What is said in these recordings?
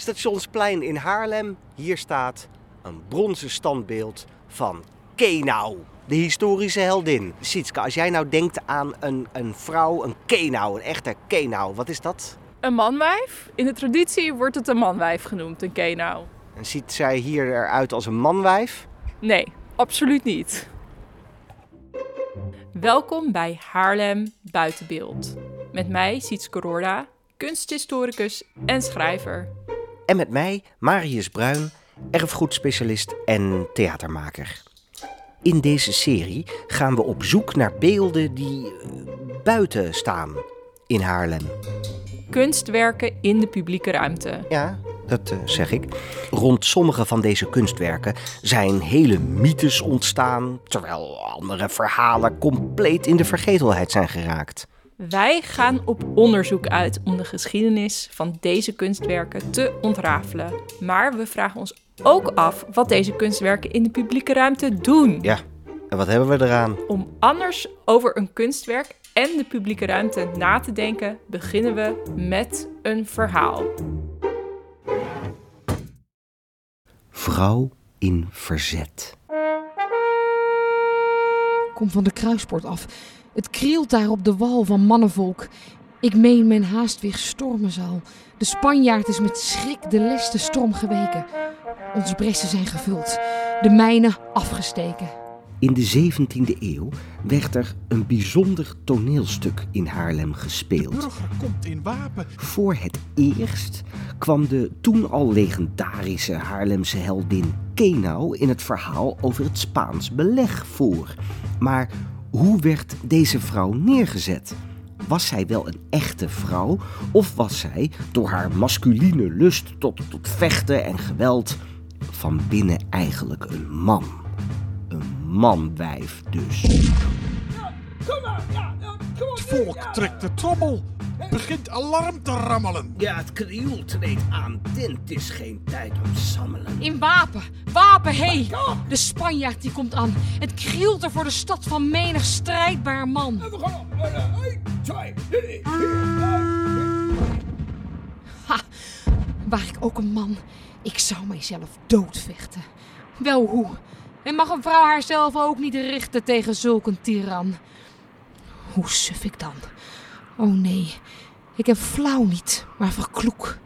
Stationsplein in Haarlem. Hier staat een bronzen standbeeld van Kenau, de historische heldin. Sietske, als jij nou denkt aan een, een vrouw, een Kenau, een echte Kenau, wat is dat? Een manwijf. In de traditie wordt het een manwijf genoemd, een kenau. En ziet zij hier eruit als een manwijf? Nee, absoluut niet. Welkom bij Haarlem Buitenbeeld. Met mij, Sietske Roorda, kunsthistoricus en schrijver. En met mij, Marius Bruin, erfgoedspecialist en theatermaker. In deze serie gaan we op zoek naar beelden die eh, buiten staan in Haarlem. Kunstwerken in de publieke ruimte. Ja, dat eh, zeg ik. Rond sommige van deze kunstwerken zijn hele mythes ontstaan, terwijl andere verhalen compleet in de vergetelheid zijn geraakt. Wij gaan op onderzoek uit om de geschiedenis van deze kunstwerken te ontrafelen. Maar we vragen ons ook af wat deze kunstwerken in de publieke ruimte doen. Ja, en wat hebben we eraan? Om anders over een kunstwerk en de publieke ruimte na te denken, beginnen we met een verhaal. Vrouw in verzet. Kom van de kruispoort af. Het krielt daar op de wal van mannenvolk. Ik meen men haast weer stormen zal. De Spanjaard is met schrik de leste storm geweken. Onze bressen zijn gevuld, de mijnen afgesteken. In de 17e eeuw werd er een bijzonder toneelstuk in Haarlem gespeeld. burger komt in wapen. Voor het eerst kwam de toen al legendarische Haarlemse heldin Kenau in het verhaal over het Spaans beleg voor. Maar hoe werd deze vrouw neergezet? Was zij wel een echte vrouw of was zij door haar masculine lust tot, tot vechten en geweld van binnen eigenlijk een man? Een manwijf dus. Het volk trekt de trommel. Begint alarm te rammelen. Ja, het krioel treedt aan. Dit is geen tijd om sammelen. In wapen, wapen, hé! De Spanjaard die komt aan. Het krielt er voor de stad van menig strijdbaar man. Ha, waar ik ook een man, ik zou mijzelf doodvechten. Wel hoe? En mag een vrouw haarzelf ook niet richten tegen zulk een tiran? Hoe suf ik dan? Oh nee, ik heb flauw niet, maar verkloek.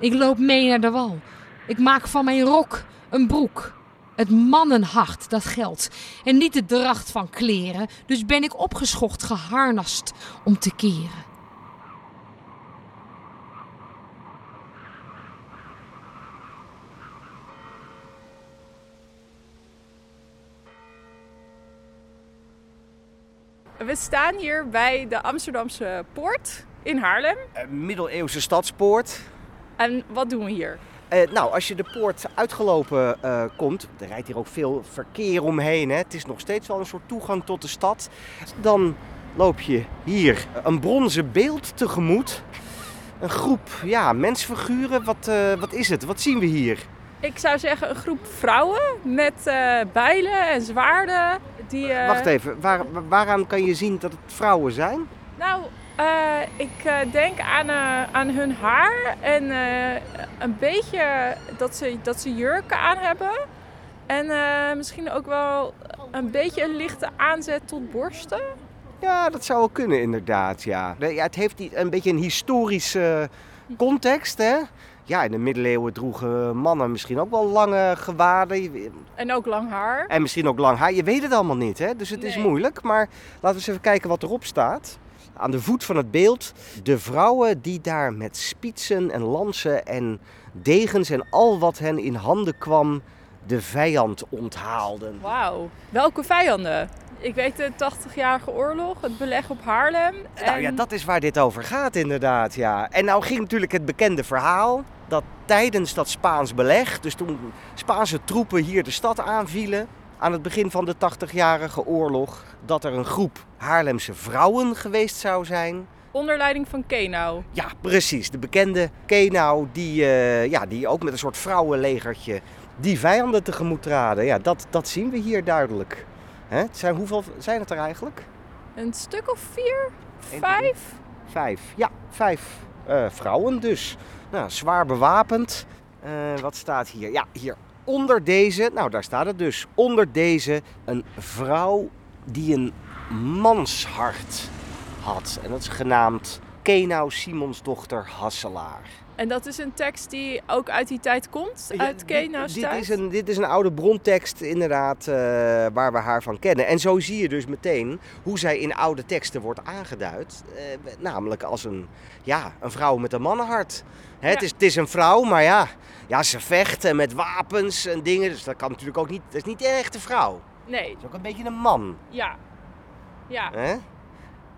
Ik loop mee naar de wal. Ik maak van mijn rok een broek. Het mannenhart, dat geldt. En niet de dracht van kleren. Dus ben ik opgeschocht, geharnast om te keren. We staan hier bij de Amsterdamse Poort in Haarlem. Een middeleeuwse stadspoort. En wat doen we hier? Eh, nou, als je de poort uitgelopen eh, komt, er rijdt hier ook veel verkeer omheen. Hè? Het is nog steeds wel een soort toegang tot de stad. Dan loop je hier een bronzen beeld tegemoet. Een groep, ja, mensfiguren. Wat, eh, wat is het? Wat zien we hier? Ik zou zeggen een groep vrouwen met eh, bijlen en zwaarden. Die, eh, Wacht even, waar, waaraan kan je zien dat het vrouwen zijn? Nou, eh, ik denk aan, aan hun haar en een beetje dat ze, dat ze jurken aan hebben. En misschien ook wel een beetje een lichte aanzet tot borsten. Ja, dat zou wel kunnen inderdaad, ja. Ja het heeft een beetje een historische context, hè? Ja, in de middeleeuwen droegen mannen misschien ook wel lange gewaden. En ook lang haar. En misschien ook lang haar. Je weet het allemaal niet, hè? Dus het is moeilijk. Maar laten we eens even kijken wat erop staat. Aan de voet van het beeld de vrouwen die daar met spietsen en lansen en degens en al wat hen in handen kwam de vijand onthaalden. Wauw. Welke vijanden? Ik weet de 80-jarige oorlog, het beleg op Haarlem. Nou ja, dat is waar dit over gaat inderdaad, ja. En nou ging natuurlijk het bekende verhaal dat tijdens dat Spaans beleg, dus toen Spaanse troepen hier de stad aanvielen, aan het begin van de 80-jarige oorlog, dat er een groep Haarlemse vrouwen geweest zou zijn. Onder leiding van Kenau. Ja, precies. De bekende Kenau, die, eh, ja, die ook met een soort vrouwenlegertje die vijanden tegemoet traden. Ja, dat, dat zien we hier duidelijk. Hè? Het zijn, hoeveel zijn het er eigenlijk? Een stuk of vier? Vijf? Vijf. Ja, vijf. Eh, vrouwen dus. Nou, zwaar bewapend. Eh, wat staat hier? Ja, hier onder deze, nou daar staat het dus. Onder deze een vrouw die een manshart had. En dat is genaamd Kenau Simonsdochter Hasselaar. En dat is een tekst die ook uit die tijd komt, Ja, uit Kenau's dit, dit, tijd? is een, dit is een oude brontekst inderdaad eh, waar we haar van kennen. En zo zie je dus meteen hoe zij in oude teksten wordt aangeduid. eh, namelijk als een, ja, een vrouw met een mannenhart. Hè, het, Ja. is, het is een vrouw, maar ja, ja, ze vechten met wapens en dingen. Dus dat kan natuurlijk ook niet, dat is niet een echte vrouw. Nee, Het is ook een beetje een man. ja. Ja, Hè?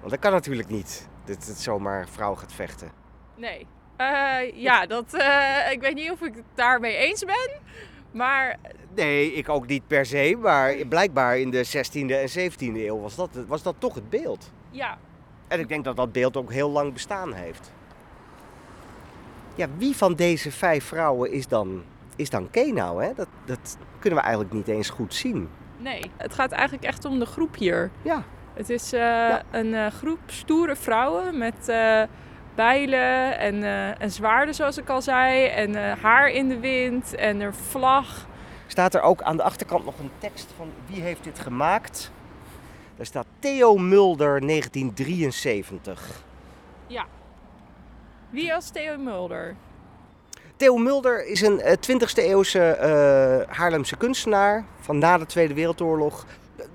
Want dat kan natuurlijk niet. Dat het zomaar vrouw gaat vechten. nee. Eh, ja, dat, eh, ik weet niet of ik het daarmee eens ben. Maar Nee, ik ook niet per se. Maar blijkbaar in de 16e en 17e eeuw was dat, was dat toch het beeld. ja, En ik denk dat dat beeld ook heel lang bestaan heeft. Ja, wie van deze vijf vrouwen is dan, is dan Kenau? Hè? Dat, dat kunnen we eigenlijk niet eens goed zien. nee. Het gaat eigenlijk echt om de groep hier. Ja, Het is eh, een groep stoere vrouwen met bijlen en, eh, en zwaarden, zoals ik al zei. En eh, haar in de wind en een vlag. staat er ook aan de achterkant nog een tekst van wie heeft dit gemaakt? Daar staat Theo Mulder 1973. Ja. Wie was Theo Mulder? Theo Mulder is een eh, 20e eeuwse eh, Haarlemse kunstenaar van na de Tweede Wereldoorlog.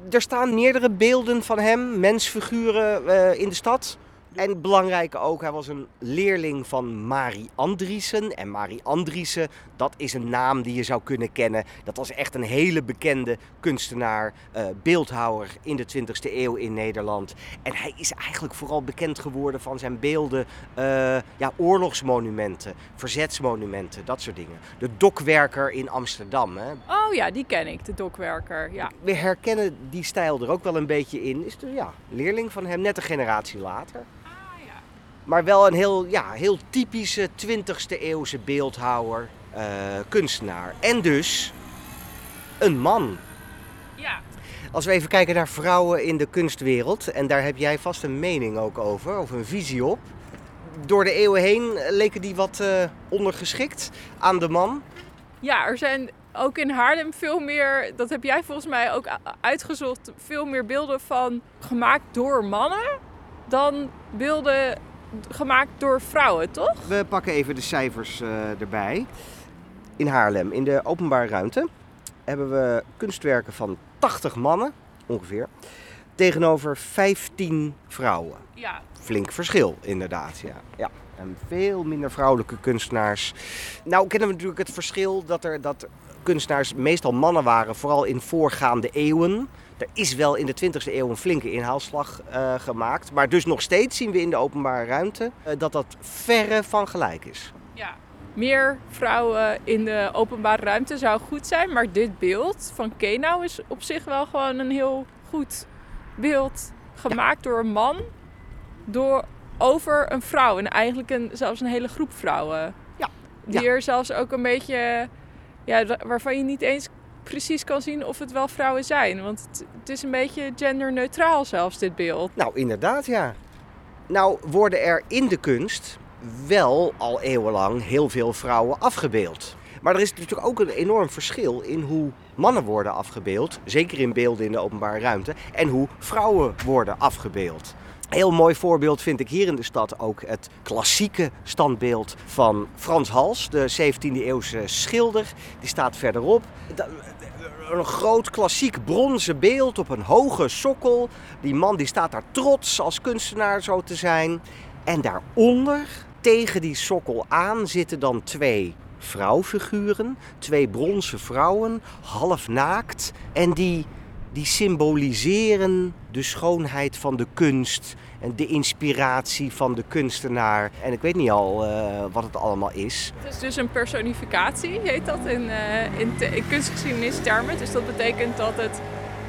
Er staan meerdere beelden van hem, mensfiguren eh, in de stad. En belangrijk ook, hij was een leerling van Marie Andriessen. En Marie Andriessen, dat is een naam die je zou kunnen kennen. Dat was echt een hele bekende kunstenaar, eh, beeldhouwer in de 20e eeuw in Nederland. En hij is eigenlijk vooral bekend geworden van zijn beelden, eh, ja, oorlogsmonumenten, verzetsmonumenten, dat soort dingen. De dokwerker in Amsterdam. Hè. Oh ja, die ken ik, de dokwerker. Ja. We herkennen die stijl er ook wel een beetje in. Is dus ja, leerling van hem, net een generatie later. Maar wel een heel, ja, heel typische 20e eeuwse beeldhouwer, eh, kunstenaar. En dus een man. Ja. Als we even kijken naar vrouwen in de kunstwereld, en daar heb jij vast een mening ook over, of een visie op. Door de eeuwen heen leken die wat eh, ondergeschikt aan de man. Ja, er zijn ook in Haarlem veel meer, dat heb jij volgens mij ook uitgezocht, veel meer beelden van gemaakt door mannen dan beelden gemaakt door vrouwen, toch? We pakken even de cijfers eh, erbij. In Haarlem, in de openbare ruimte, hebben we kunstwerken van 80 mannen ongeveer, tegenover 15 vrouwen. Ja. Flink verschil, inderdaad. Ja. ja. En veel minder vrouwelijke kunstenaars. Nou kennen we natuurlijk het verschil dat er dat kunstenaars meestal mannen waren, vooral in voorgaande eeuwen. Er is wel in de 20e eeuw een flinke inhaalslag eh, gemaakt. Maar dus nog steeds zien we in de openbare ruimte eh, dat dat verre van gelijk is. ja. Meer vrouwen in de openbare ruimte zou goed zijn, maar dit beeld van Kenau is op zich wel gewoon een heel goed beeld. Gemaakt door een man, door, over een vrouw. En eigenlijk een, zelfs een hele groep vrouwen. Ja. Die Ja. er zelfs ook een beetje, ja, waarvan je niet eens precies kan zien of het wel vrouwen zijn. Want het, is een beetje genderneutraal zelfs, dit beeld. Nou, inderdaad, ja. Nou worden er in de kunst wel al eeuwenlang heel veel vrouwen afgebeeld. Maar er is natuurlijk ook een enorm verschil in hoe mannen worden afgebeeld, zeker in beelden in de openbare ruimte, en hoe vrouwen worden afgebeeld. Heel mooi voorbeeld vind ik hier in de stad ook het klassieke standbeeld van Frans Hals, de 17e eeuwse schilder. Die staat verderop. Een groot klassiek bronzen beeld op een hoge sokkel. Die man die staat daar trots als kunstenaar zo te zijn. En daaronder, tegen die sokkel aan, zitten dan twee vrouwfiguren. Twee bronzen vrouwen, half naakt. En die, die symboliseren de schoonheid van de kunst en de inspiratie van de kunstenaar. En ik weet niet al eh, wat het allemaal is. Het is dus een personificatie, heet dat in, eh in, te- in kunstgeschiedenistermen. Dus dat betekent dat het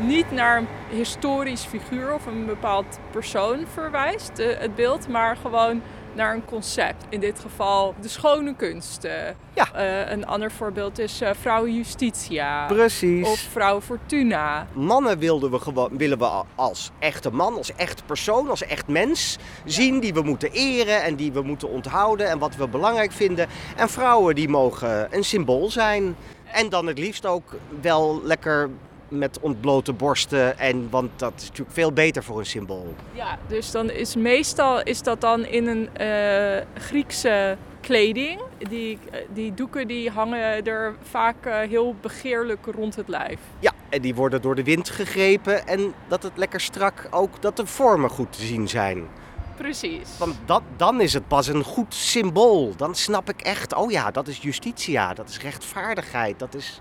niet naar een historisch figuur of een bepaald persoon verwijst, eh, het beeld, maar gewoon naar een concept. In dit geval de schone kunsten. Ja. Eh, een ander voorbeeld is eh Vrouwen Justitia. Precies. Of Vrouwen Fortuna. Mannen wilden we gewoon, willen we als echte man, als echt persoon, als echt mens zien. Die we moeten eren en die we moeten onthouden en wat we belangrijk vinden. En vrouwen die mogen een symbool zijn. En dan het liefst ook wel lekker met ontblote borsten. En, want dat is natuurlijk veel beter voor een symbool. Ja, dus dan is meestal is dat dan in een eh, Griekse kleding. Die, die doeken die hangen er vaak eh, heel begeerlijk rond het lijf. Ja, en die worden door de wind gegrepen. En dat het lekker strak ook, dat de vormen goed te zien zijn. Precies. Want dat, dan is het pas een goed symbool. Dan snap ik echt, oh ja, dat is justitia, dat is rechtvaardigheid, dat is...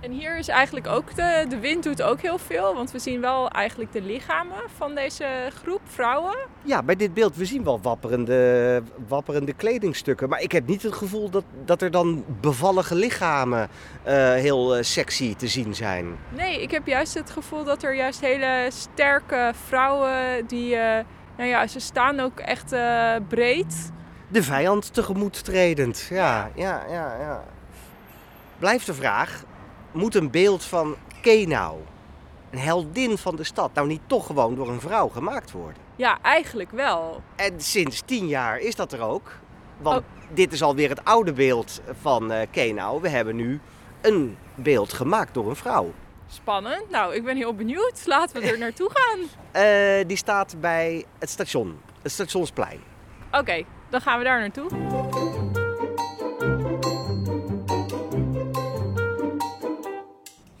En hier is eigenlijk ook de, de wind doet ook heel veel. Want we zien wel eigenlijk de lichamen van deze groep vrouwen. Ja, bij dit beeld, we zien wel wapperende, wapperende kledingstukken. Maar ik heb niet het gevoel dat, dat er dan bevallige lichamen eh, heel eh, sexy te zien zijn. Nee, ik heb juist het gevoel dat er juist hele sterke vrouwen die... eh, nou ja, ze staan ook echt eh, breed. De vijand tegemoet tredend. Ja, ja, ja, ja. Blijft de vraag, moet een beeld van Kenau, een heldin van de stad, nou niet toch gewoon door een vrouw gemaakt worden? Ja, eigenlijk wel. En sinds tien jaar is dat er ook. Want dit is alweer het oude beeld van eh Kenau. We hebben nu een beeld gemaakt door een vrouw. Spannend. Nou, ik ben heel benieuwd. Laten we er naartoe gaan. Eh, die staat bij het station, het stationsplein. Oké, dan gaan we daar naartoe.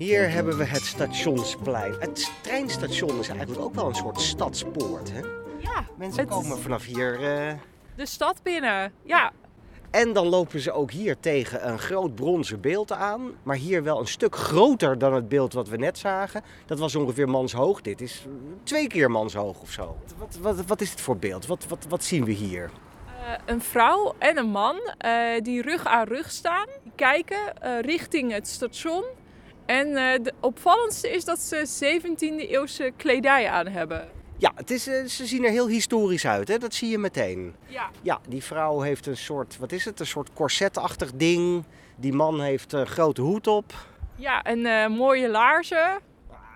Hier hebben we het stationsplein. Het treinstation is eigenlijk ook wel een soort stadspoort. Hè? Ja, Mensen Het komen vanaf hier. eh, de stad binnen. Ja, En dan lopen ze ook hier tegen een groot bronzen beeld aan. Maar hier wel een stuk groter dan het beeld wat we net zagen. Dat was ongeveer manshoog. Dit is twee keer manshoog of zo. Wat, wat, wat is het voor beeld? Wat, wat, wat zien we hier? Eh, een vrouw en een man eh, die rug aan rug staan, kijken richting het station. En eh de opvallendste is dat ze 17e eeuwse kledij aan hebben. Ja, het is, eh, ze zien er heel historisch uit. Hè? Dat zie je meteen. Ja, Ja, die vrouw heeft een soort, wat is het? Een soort corsetachtig ding. Die man heeft een grote hoed op. ja en eh, mooie laarzen.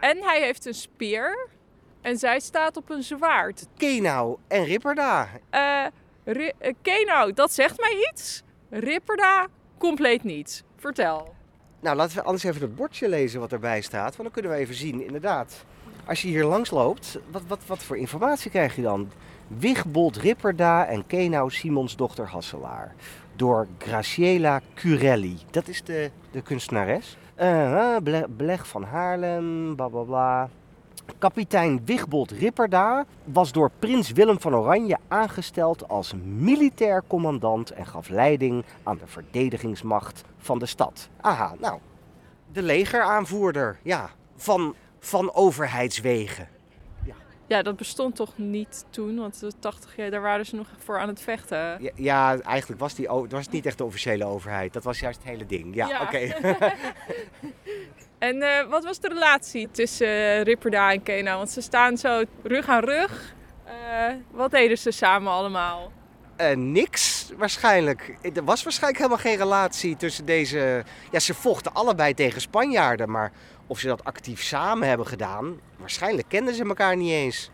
En hij heeft een speer. En zij staat op een zwaard. Kenau en Ripperda. Ri- eh, Kenau, dat zegt mij iets. Ripperda, compleet niet. Vertel. Nou, laten we anders even het bordje lezen wat erbij staat. Want dan kunnen we even zien, inderdaad. Als je hier langs loopt, wat, wat, wat voor informatie krijg je dan? Wigbold Ripperda en Kenau Simonsdochter Hasselaar. Door Graciela Curelli. Dat is de, de kunstenares. Bele- beleg van Haarlem, bla bla bla. Kapitein Wigbold Ripperda was door prins Willem van Oranje aangesteld als militair commandant en gaf leiding aan de verdedigingsmacht van de stad. Aha, nou, de legeraanvoerder, ja, van, van overheidswegen. Ja, dat bestond toch niet toen, want de 80 jaar, daar waren ze nog voor aan het vechten. Ja, ja, eigenlijk was die o- het was niet echt de officiële overheid, dat was juist het hele ding. Ja, Ja. oké. En eh, wat was de relatie tussen eh, Ripperda en Kena? Want ze staan zo rug aan rug. Eh, wat deden ze samen allemaal? Niks waarschijnlijk. Er was waarschijnlijk helemaal geen relatie tussen deze. Ja, ze vochten allebei tegen Spanjaarden, maar of ze dat actief samen hebben gedaan, waarschijnlijk kenden ze elkaar niet eens.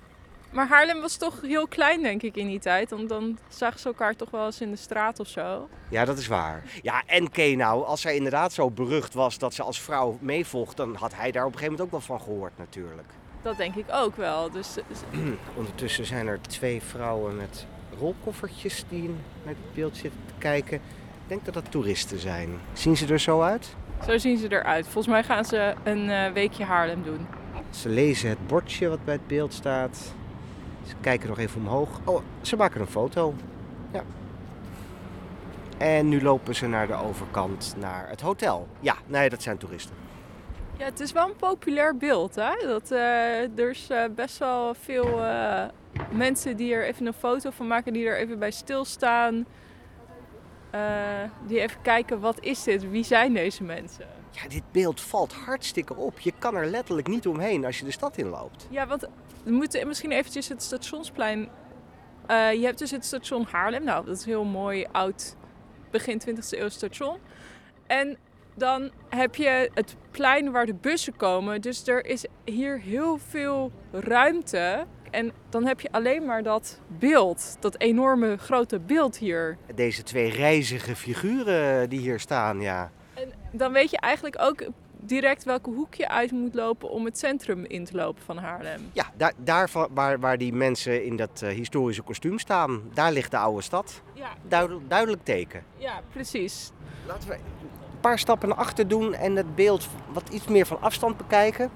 Maar Haarlem was toch heel klein, denk ik, in die tijd. Want dan zagen ze elkaar toch wel eens in de straat of zo. Ja, dat is waar. Ja, en Kenau, als zij inderdaad zo berucht was dat ze als vrouw meevocht, dan had hij daar op een gegeven moment ook wel van gehoord natuurlijk. Dat denk ik ook wel. Dus Ondertussen zijn er twee vrouwen met rolkoffertjes die naar het beeld zitten te kijken. Ik denk dat dat toeristen zijn. Zien ze er zo uit? zo zien ze eruit. Volgens mij gaan ze een eh, weekje Haarlem doen. Ze lezen het bordje wat bij het beeld staat. Kijken nog even omhoog. Oh, ze maken een foto. Ja. En nu lopen ze naar de overkant, naar het hotel. Ja, nee, dat zijn toeristen. Ja, het is wel een populair beeld, hè? Dat, eh, er is eh, best wel veel eh, mensen die er even een foto van maken, die er even bij stilstaan. Die even kijken, wat is dit? Wie zijn deze mensen? Ja, dit beeld valt hartstikke op. Je kan er letterlijk niet omheen als je de stad inloopt. Ja, want we moeten misschien eventjes het stationsplein Eh, je hebt dus het station Haarlem. Nou, dat is een heel mooi oud begin 20e eeuw station. En dan heb je het plein waar de bussen komen. Dus er is hier heel veel ruimte. En dan heb je alleen maar dat beeld, dat enorme grote beeld hier. Deze twee reizige figuren die hier staan, ja. Dan weet je eigenlijk ook direct welke hoek je uit moet lopen om het centrum in te lopen van Haarlem. Ja, daar, daar waar, waar die mensen in dat eh, historische kostuum staan, daar ligt de oude stad. Ja, Duidelijk, duidelijk teken. ja precies. Laten we een paar stappen naar achter doen en het beeld wat iets meer van afstand bekijken.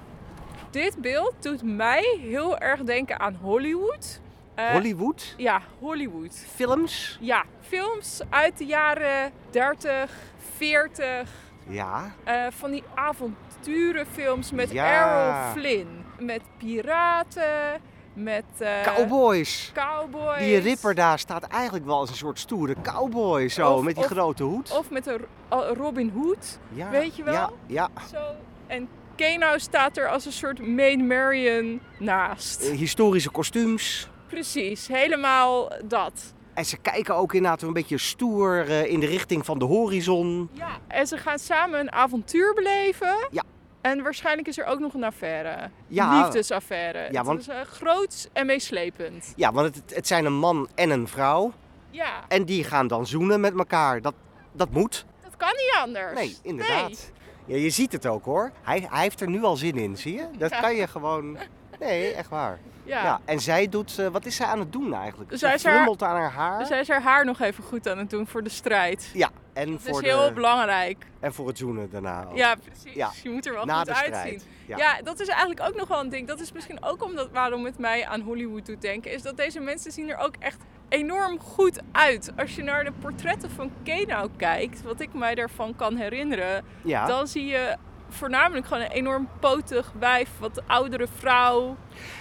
Dit beeld doet mij heel erg denken aan Hollywood. Eh, Hollywood, Ja, Hollywood. films. Ja, films uit de jaren 30, 40. Ja, eh, van die avonturenfilms met Ja. Errol Flynn. Met piraten, met eh, cowboys. cowboys. Die ripper daar staat eigenlijk wel als een soort stoere cowboy zo, Of- met die of- grote hoed. Of met een Ro- Robin Hood. ja, weet je wel? Ja, ja. Zo. En Kano staat er als een soort Maid Marian naast. Eh, historische kostuums. Precies, helemaal dat. En ze kijken ook inderdaad een beetje stoer eh, in de richting van de horizon. Ja. En ze gaan samen een avontuur beleven. Ja. En waarschijnlijk is er ook nog een affaire. Ja. Liefdesaffaire. Ja, want- Het is uh, groots en meeslepend. Ja, want het, het zijn een man en een vrouw. Ja, En die gaan dan zoenen met elkaar. Dat, dat moet. dat kan niet anders. Nee, inderdaad. Ja, je ziet het ook hoor. Hij, hij heeft er nu al zin in, zie je? Dat Ja. kan je gewoon... Nee, echt waar. Ja. Ja. en zij doet... eh, wat is zij aan het doen eigenlijk? Zij Ze frummelt aan haar haar. Zij is haar haar nog even goed aan het doen voor de strijd. Ja, en Dat voor, is heel de, belangrijk. en voor het zoenen daarna ook. Ja, precies. Ja. Je moet er wel Na goed de uitzien. Ja. Ja. dat is eigenlijk ook nog wel een ding. Dat is misschien ook omdat waarom het mij aan Hollywood doet denken. Is dat deze mensen zien er ook echt enorm goed uit. Als je naar de portretten van Kano kijkt, wat ik mij daarvan kan herinneren, dan zie je voornamelijk gewoon een enorm potig wijf, wat oudere vrouw.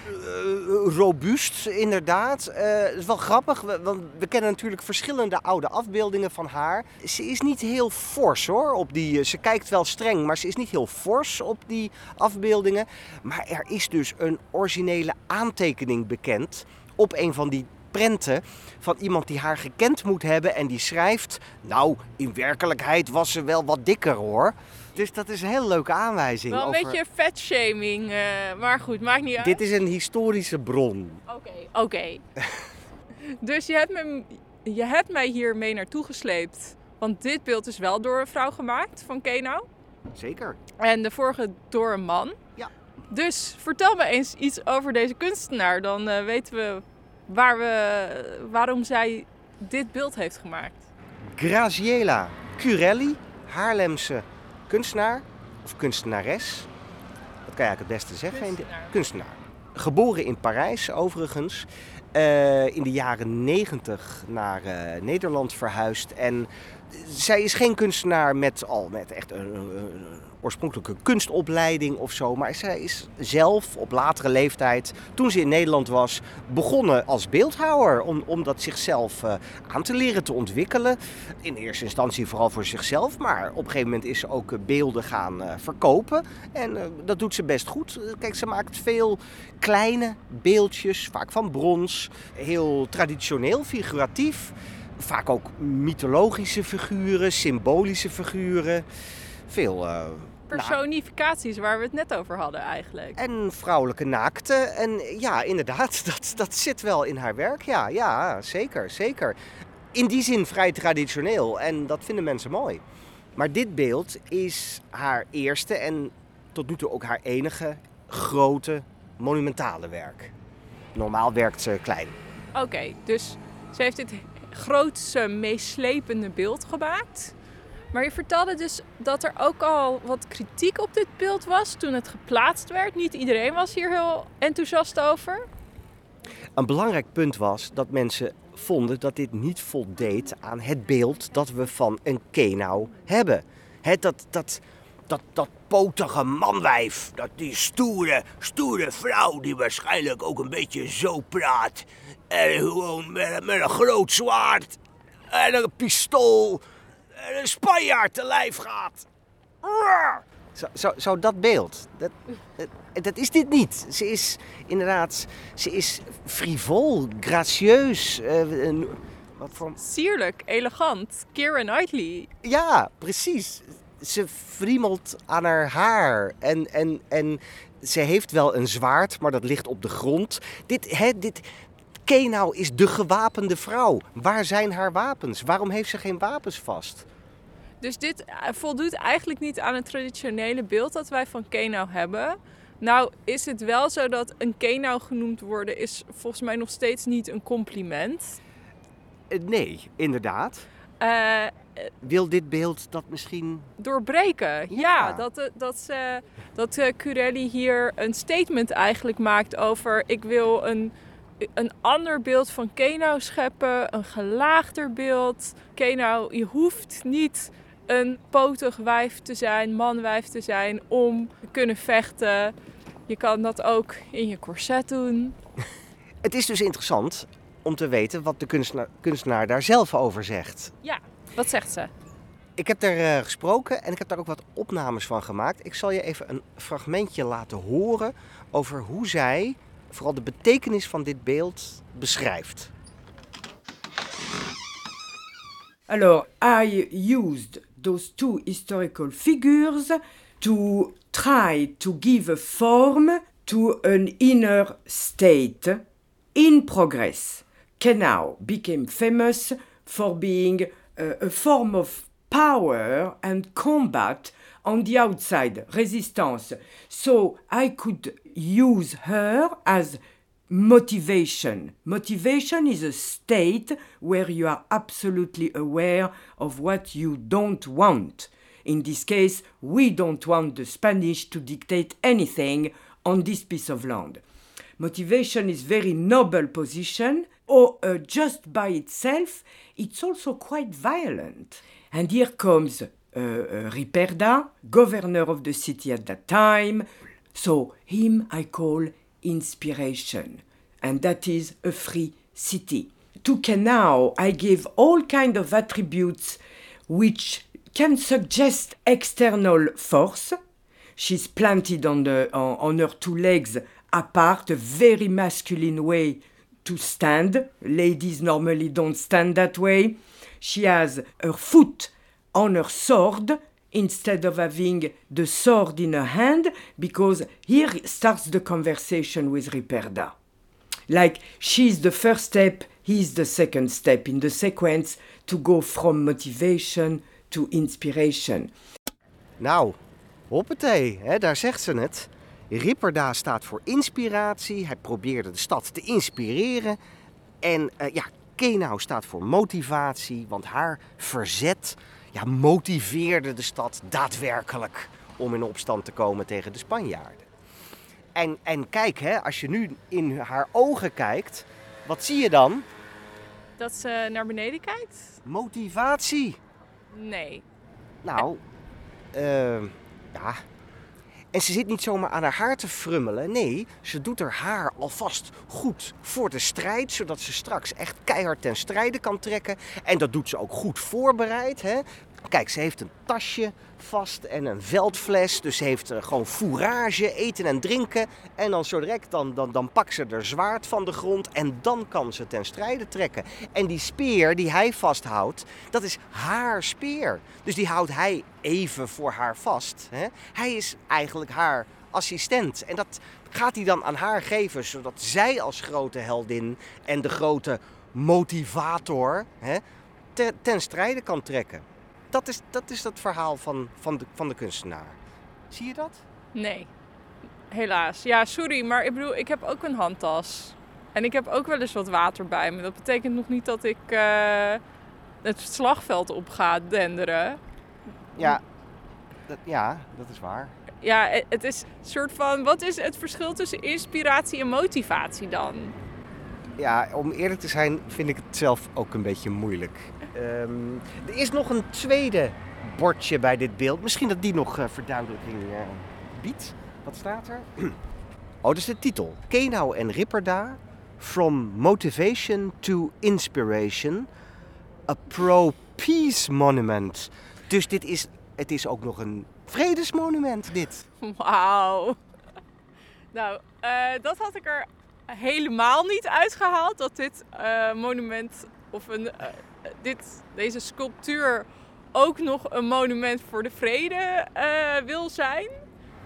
Eh, robuust, inderdaad. Eh, Het is wel grappig, want we kennen natuurlijk verschillende oude afbeeldingen van haar. Ze is niet heel fors hoor. Op die, eh, ze kijkt wel streng, maar ze is niet heel fors op die afbeeldingen. Maar er is dus een originele aantekening bekend op een van die prenten van iemand die haar gekend moet hebben en die schrijft... Nou, in werkelijkheid was ze wel wat dikker hoor. Dus dat is een hele leuke aanwijzing. Wel een over- beetje vetshaming, eh, maar goed, maakt niet uit. Dit is een historische bron. Oké, oké. dus je hebt, me, je hebt mij hier mee naartoe gesleept. Want dit beeld is wel door een vrouw gemaakt van Keno. Zeker. En de vorige door een man. Ja. Dus vertel me eens iets over deze kunstenaar. Dan eh, weten we, waar we waarom zij dit beeld heeft gemaakt. Graziella Curelli, Haarlemse kunstenaar of kunstenares. Dat kan je eigenlijk het beste zeggen. Kunstenaar. Geboren in Parijs overigens. Eh, in de jaren 90 naar eh, Nederland verhuisd. En zij is geen kunstenaar met al met echt een, oorspronkelijke kunstopleiding of zo. Maar zij is zelf op latere leeftijd, toen ze in Nederland was, begonnen als beeldhouwer. Om, om dat zichzelf eh, aan te leren te ontwikkelen. In eerste instantie vooral voor zichzelf. Maar op een gegeven moment is ze ook beelden gaan verkopen. En dat doet ze best goed. Kijk, ze maakt veel kleine beeldjes, vaak van brons. Heel traditioneel, figuratief. Vaak ook mythologische figuren, symbolische figuren. Veel. eh, Personificaties waar we het net over hadden eigenlijk. en vrouwelijke naakte. En ja, inderdaad, dat, dat zit wel in haar werk. Ja, ja, zeker, zeker. In die zin vrij traditioneel en dat vinden mensen mooi. Maar dit beeld is haar eerste en tot nu toe ook haar enige grote monumentale werk. Normaal werkt ze klein. Oké, dus ze heeft dit grootse, meeslepende beeld gemaakt. Maar je vertelde dus dat er ook al wat kritiek op dit beeld was toen het geplaatst werd. Niet iedereen was hier heel enthousiast over. Een belangrijk punt was dat mensen vonden dat dit niet voldeed aan het beeld dat we van een kenau hebben. Het, dat, dat, dat, dat potige manwijf, dat die stoere, stoere vrouw die waarschijnlijk ook een beetje zo praat. En gewoon met, met een groot zwaard en een pistool en een Spanjaard te lijf gaat. Zo, zo, zo dat beeld. Dat, dat, dat is dit niet. Ze is inderdaad, ze is frivol, gracieus. eh, een- wat voor... Sierlijk, elegant. Keira Knightley. Ja, precies. Ze friemelt aan haar haar. En, en, en ze heeft wel een zwaard, maar dat ligt op de grond. Dit, hè, dit... Kenau is de gewapende vrouw. Waar zijn haar wapens? Waarom heeft ze geen wapens vast? Dus dit eh, voldoet eigenlijk niet aan het traditionele beeld dat wij van Kenau hebben. Nou is het wel zo dat een Kenau genoemd worden is volgens mij nog steeds niet een compliment. Eh, Nee, inderdaad. Eh, Wil dit beeld dat misschien doorbreken. Ja, Ja. dat, eh, dat, ze, dat eh, Curelli hier een statement eigenlijk maakt over... ik wil een, een ander beeld van Kenau scheppen, een gelaagder beeld. Kenau, je hoeft niet een potig wijf te zijn, manwijf te zijn om te kunnen vechten. Je kan dat ook in je corset doen. Het is dus interessant om te weten wat de kunstenaar, kunstenaar daar zelf over zegt. Ja, wat zegt ze? Ik heb daar eh, gesproken en ik heb daar ook wat opnames van gemaakt. Ik zal je even een fragmentje laten horen over hoe zij vooral de betekenis van dit beeld beschrijft. Alors, I used those two historical figures to try to give a form to an inner state in progress. Kenau became famous for being uh, a form of power and combat on the outside, resistance. So I could use her as motivation. Motivation is a state where you are absolutely aware of what you don't want. In this case, we don't want the Spanish to dictate anything on this piece of land. Motivation is very noble position, or uh, just by itself, it's also quite violent. And here comes uh, uh, Riperda, governor of the city at that time. So him I call inspiration, and that is a free city. To Kenau, I give all kind of attributes which can suggest external force. She's planted on, the, on, on her two legs apart, a very masculine way to stand. Ladies normally don't stand that way. She has her foot on her sword instead of having the sword in her hand, because here starts the conversation with Riperda. Like she's the first step, he's the second step in the sequence to go from motivation to inspiration. Nou, hoppatee, hè, daar zegt ze het. Ripperda staat voor inspiratie. Hij probeerde de stad te inspireren. En eh, ja, Kenau staat voor motivatie, want haar verzet ja, motiveerde de stad daadwerkelijk om in opstand te komen tegen de Spanjaarden. En, en kijk, hè, als je nu in haar ogen kijkt, wat zie je dan? Dat ze naar beneden kijkt? Motivatie. Nee. Nou, eh, ja. En ze zit niet zomaar aan haar haar te frummelen. Nee, ze doet haar haar alvast goed voor de strijd. Zodat ze straks echt keihard ten strijde kan trekken. En dat doet ze ook goed voorbereid. Hè? Kijk, ze heeft een tasje vast en een veldfles. Dus ze heeft eh, gewoon fourage, eten en drinken. En dan zo direct, dan, dan, dan pakt ze er zwaard van de grond. En dan kan ze ten strijde trekken. En die speer die hij vasthoudt, dat is haar speer. Dus die houdt hij even voor haar vast. Hè? Hij is eigenlijk haar assistent. En dat gaat hij dan aan haar geven, zodat zij als grote heldin en de grote motivator hè, te- ten strijde kan trekken. Dat is dat, is dat verhaal van, van, de, van de kunstenaar. Zie je dat? Nee. Helaas. Ja, sorry, maar ik bedoel, ik heb ook een handtas. En ik heb ook wel eens wat water bij me. Dat betekent nog niet dat ik eh, het slagveld op ga denderen. Ja, dat, ja, dat is waar. Ja, het- het is een soort van... Wat is het verschil tussen inspiratie en motivatie dan? Ja, om eerlijk te zijn vind ik het zelf ook een beetje moeilijk. Ehm, er is nog een tweede bordje bij dit beeld. Misschien dat die nog eh, verduidelijking eh, biedt. Wat staat er? Oh, dat is de titel. Kenau en Ripperda. From Motivation to Inspiration. A Pro-Peace Monument. Dus dit is, het is ook nog een vredesmonument dit. Wauw. Nou, eh, dat had ik er helemaal niet uitgehaald. Dat dit monument of een, dit, deze sculptuur ook nog een monument voor de vrede eh, wil zijn.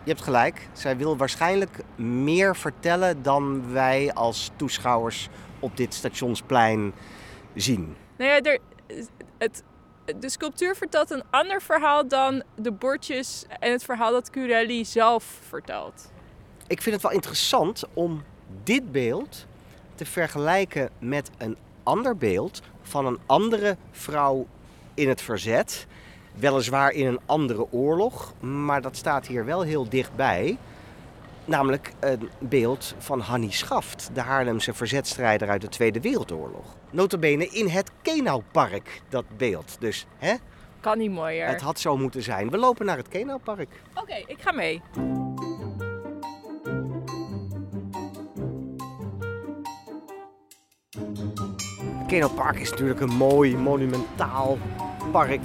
Je hebt gelijk. Zij wil waarschijnlijk meer vertellen dan wij als toeschouwers op dit stationsplein zien. Nou ja, er, het, de sculptuur vertelt een ander verhaal dan de bordjes en het verhaal dat Curelli zelf vertelt. Ik vind het wel interessant om dit beeld te vergelijken met een ander beeld van een andere vrouw in het verzet. Weliswaar in een andere oorlog, maar dat staat hier wel heel dichtbij. Namelijk een beeld van Hannie Schaft, de Haarlemse verzetstrijder uit de Tweede Wereldoorlog. Notabene in het Kenaupark, dat beeld. Dus hè, Kan niet mooier. het had zo moeten zijn. We lopen naar het Kenaupark. Oké, ik ga mee. Keno Park is natuurlijk een mooi, monumentaal park.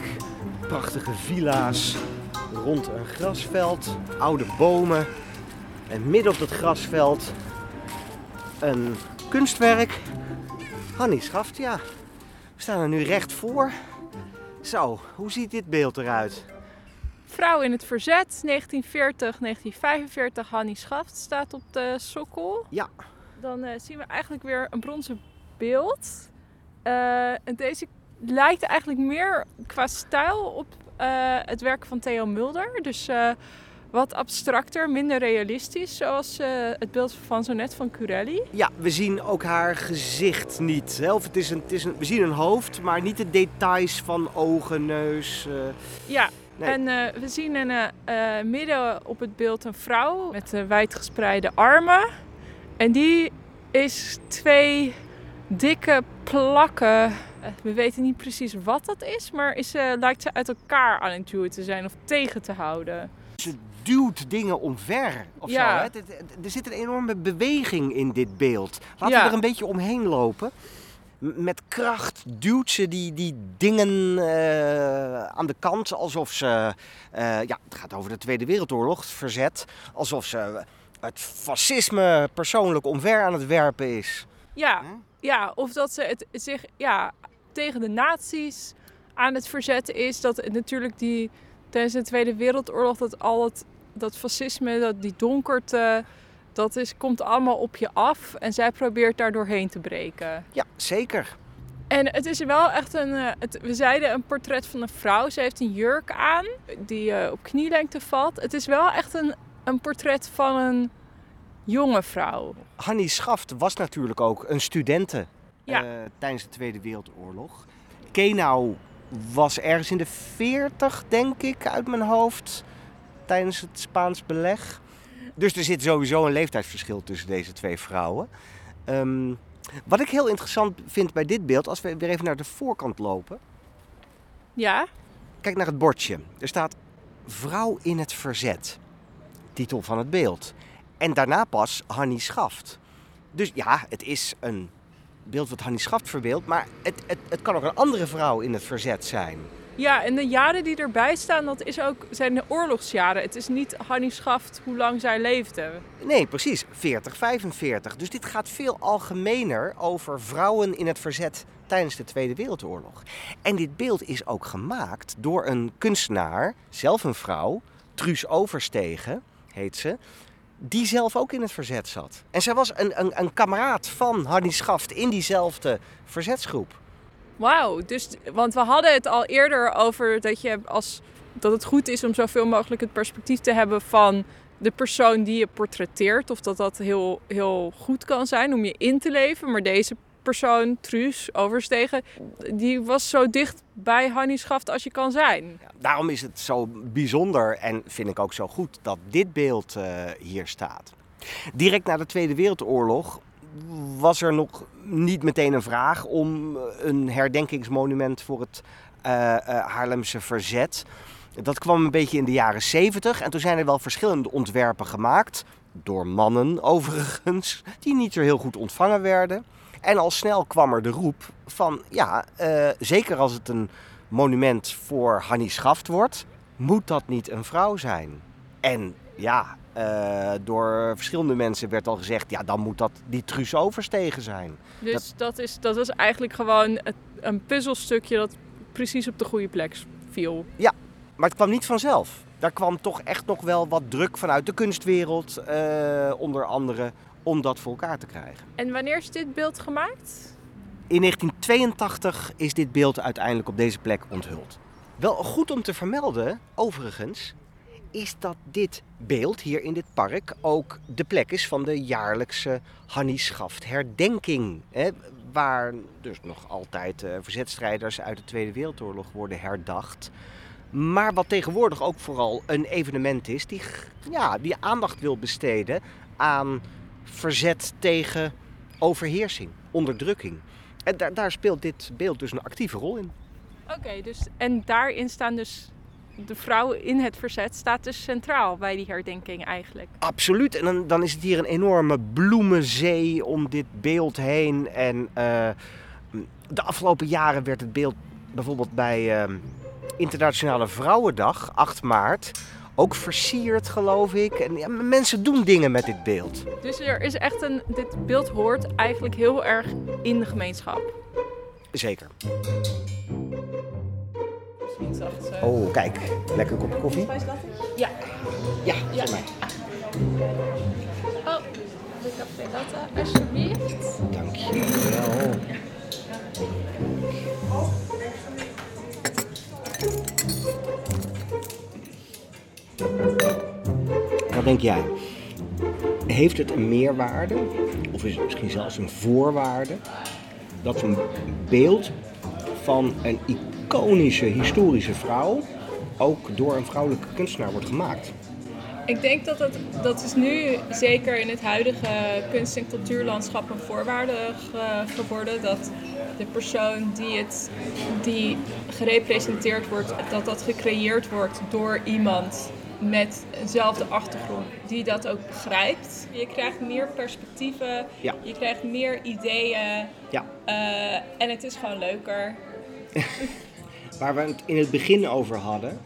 Prachtige villa's rond een grasveld, oude bomen. En midden op dat grasveld een kunstwerk. Hannie Schaft, ja. We staan er nu recht voor. Zo, hoe ziet dit beeld eruit? Vrouw in het verzet, 1940, 1945. Hannie Schaft staat op de sokkel. Ja. Dan eh, zien we eigenlijk weer een bronzen beeld. Eh, en deze lijkt eigenlijk meer qua stijl op eh, het werk van Theo Mulder. Dus eh, wat abstracter, minder realistisch, zoals het beeld van zo net van Curelli. Ja, we zien ook haar gezicht niet. hè. Of het is een, het is een, we zien een hoofd, maar niet de details van ogen, neus. Ja, Nee. en we zien in, midden op het beeld een vrouw met wijdgespreide armen. En die is twee dikke plakken. eh, We weten niet precies wat dat is, maar is, eh, lijkt ze uit elkaar aan het duwen te zijn of tegen te houden. Ze duwt dingen omver. Of Ja. zo, hè? Er zit een enorme beweging in dit beeld. Laten Ja. we er een beetje omheen lopen. Met kracht duwt ze die, die dingen eh, aan de kant alsof ze... ja, het gaat over de Tweede Wereldoorlog, verzet. Alsof ze het fascisme persoonlijk omver aan het werpen is. Ja? Ja of dat ze het zich ja, tegen de nazi's aan het verzetten is. Dat het natuurlijk die tijdens de Tweede Wereldoorlog dat al het dat fascisme, dat die donkerte, dat is, komt allemaal op je af. En zij probeert daar doorheen te breken. Ja, zeker. En het is wel echt een, eh, het, we zeiden een portret van een vrouw. Ze heeft een jurk aan die eh, op knielengte valt. Het is wel echt een, een portret van een jonge vrouw. Hannie Schaft was natuurlijk ook een studente Ja. eh, tijdens de Tweede Wereldoorlog. Kenau was ergens in de 40, denk ik, uit mijn hoofd, tijdens het Spaans beleg. Dus er zit sowieso een leeftijdsverschil tussen deze twee vrouwen. Ehm, wat ik heel interessant vind bij dit beeld, als we weer even naar de voorkant lopen. Ja, Kijk naar het bordje. Er staat Vrouw in het verzet. Titel van het beeld. En daarna pas Hannie Schaft. Dus ja, het is een beeld wat Hannie Schaft verbeeldt. Maar het, het, het kan ook een andere vrouw in het verzet zijn. Ja, en de jaren die erbij staan, dat is ook, zijn de oorlogsjaren. Het is niet Hannie Schaft hoe lang zij leefde. Nee, precies. 40, 45. Dus dit gaat veel algemener over vrouwen in het verzet tijdens de Tweede Wereldoorlog. En dit beeld is ook gemaakt door een kunstenaar, zelf een vrouw, Truus Overstegen heet ze, die zelf ook in het verzet zat. En zij was een, een, een kameraad van Hannie Schaft in diezelfde verzetsgroep. Wauw, dus, want we hadden het al eerder over dat, je als, dat het goed is om zoveel mogelijk het perspectief te hebben van de persoon die je portretteert. Of dat dat heel, heel goed kan zijn om je in te leven. Maar deze persoon, Truus Overstegen, die was zo dicht bij Hannie Schaft als je kan zijn. Daarom is het zo bijzonder en vind ik ook zo goed dat dit beeld eh, hier staat. Direct na de Tweede Wereldoorlog was er nog niet meteen een vraag om een herdenkingsmonument voor het eh, eh, Haarlemse verzet. Dat kwam een beetje in de jaren 70 en toen zijn er wel verschillende ontwerpen gemaakt. Door mannen overigens, die niet zo heel goed ontvangen werden. En al snel kwam er de roep van, ja, eh, zeker als het een monument voor Hannie Schaft wordt, moet dat niet een vrouw zijn? En ja, eh, door verschillende mensen werd al gezegd, ja, dan moet dat die Truus Overstegen zijn. Dus dat, is, dat was eigenlijk gewoon een puzzelstukje dat precies op de goede plek viel. Maar het kwam niet vanzelf. Daar kwam toch echt nog wel wat druk vanuit de kunstwereld, eh, onder andere, om dat voor elkaar te krijgen. En wanneer is dit beeld gemaakt? In 1982 is dit beeld uiteindelijk op deze plek onthuld. Wel goed om te vermelden, overigens, is dat dit beeld hier in dit park ook de plek is van de jaarlijkse Hannie Schaft herdenking. Hè, waar dus nog altijd eh, verzetstrijders uit de Tweede Wereldoorlog worden herdacht. Maar wat tegenwoordig ook vooral een evenement is die, ja, die aandacht wil besteden aan verzet tegen overheersing, onderdrukking. En daar, daar speelt dit beeld dus een actieve rol in. Oké, dus en daarin staan dus de vrouw in het verzet staat dus centraal bij die herdenking eigenlijk. Absoluut. En dan, dan is het hier een enorme bloemenzee om dit beeld heen. En eh, de afgelopen jaren werd het beeld bijvoorbeeld bij eh, Internationale Vrouwendag, 8 maart, ook versierd, geloof ik. En ja, mensen doen dingen met dit beeld. Dus er is echt een, dit beeld hoort eigenlijk heel erg in de gemeenschap. Zeker. Eh. Oh, kijk. Lekker kopje koffie. Ja. Ja, Ja. voor mij. Oh, de café latte, alsjeblieft. Dank je wel. Wat denk jij? Heeft het een meerwaarde, of is het misschien zelfs een voorwaarde, dat een beeld van een iconische historische vrouw ook door een vrouwelijke kunstenaar wordt gemaakt? Ik denk dat het, dat is nu zeker in het huidige kunst- en cultuurlandschap een voorwaarde ge- geworden. Dat de persoon die, het, die gerepresenteerd wordt, dat dat gecreëerd wordt door iemand met eenzelfde achtergrond. Die dat ook begrijpt. Je krijgt meer perspectieven, Ja. je krijgt meer ideeën. Ja. eh, en het is gewoon leuker. Waar we het in het begin over hadden,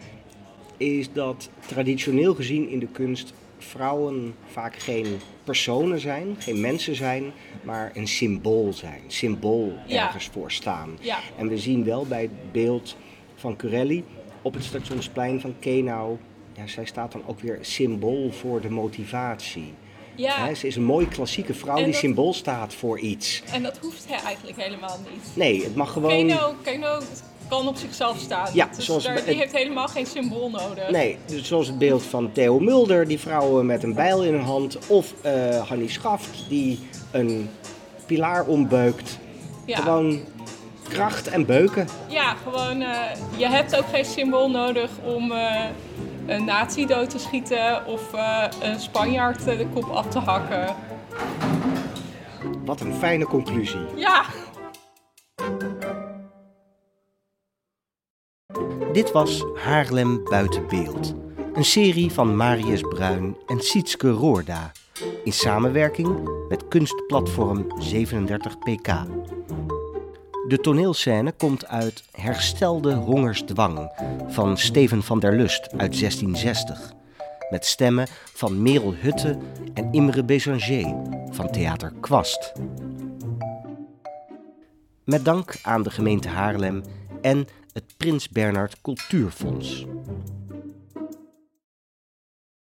is dat traditioneel gezien in de kunst vrouwen vaak geen personen zijn, geen mensen zijn, maar een symbool zijn. Symbool Ja. ergens voor staan. Ja. En we zien wel bij het beeld van Curelli op het stationsplein van Kenau, ja, zij staat dan ook weer symbool voor de motivatie. Ja, ze is een mooie klassieke vrouw En die dat- symbool staat voor iets. en dat hoeft hij eigenlijk helemaal niet. Nee, het mag gewoon... Keno, Keno kan op zichzelf staan. Ja, Dus zoals daar- die heeft helemaal geen symbool nodig. Nee, dus zoals het beeld van Theo Mulder, die vrouwen met een bijl in hun hand. Of eh Hannie Schaft, die een pilaar ombeukt. Ja. Gewoon kracht en beuken. Ja, gewoon, eh, je hebt ook geen symbool nodig om eh, een nazi dood te schieten of een Spanjaard de kop af te hakken. Wat een fijne conclusie. Ja, Dit was Haarlem buiten beeld. Een serie van Marius Bruin en Sietske Roorda. In samenwerking met kunstplatform 37pk. De toneelscène komt uit Herstelde Hongersdwang van Steven van der Lust uit 1660. Met stemmen van Merel Hutte en Imre Bésanger van Theater Kwast. Met dank aan de gemeente Haarlem en het Prins Bernhard Cultuurfonds.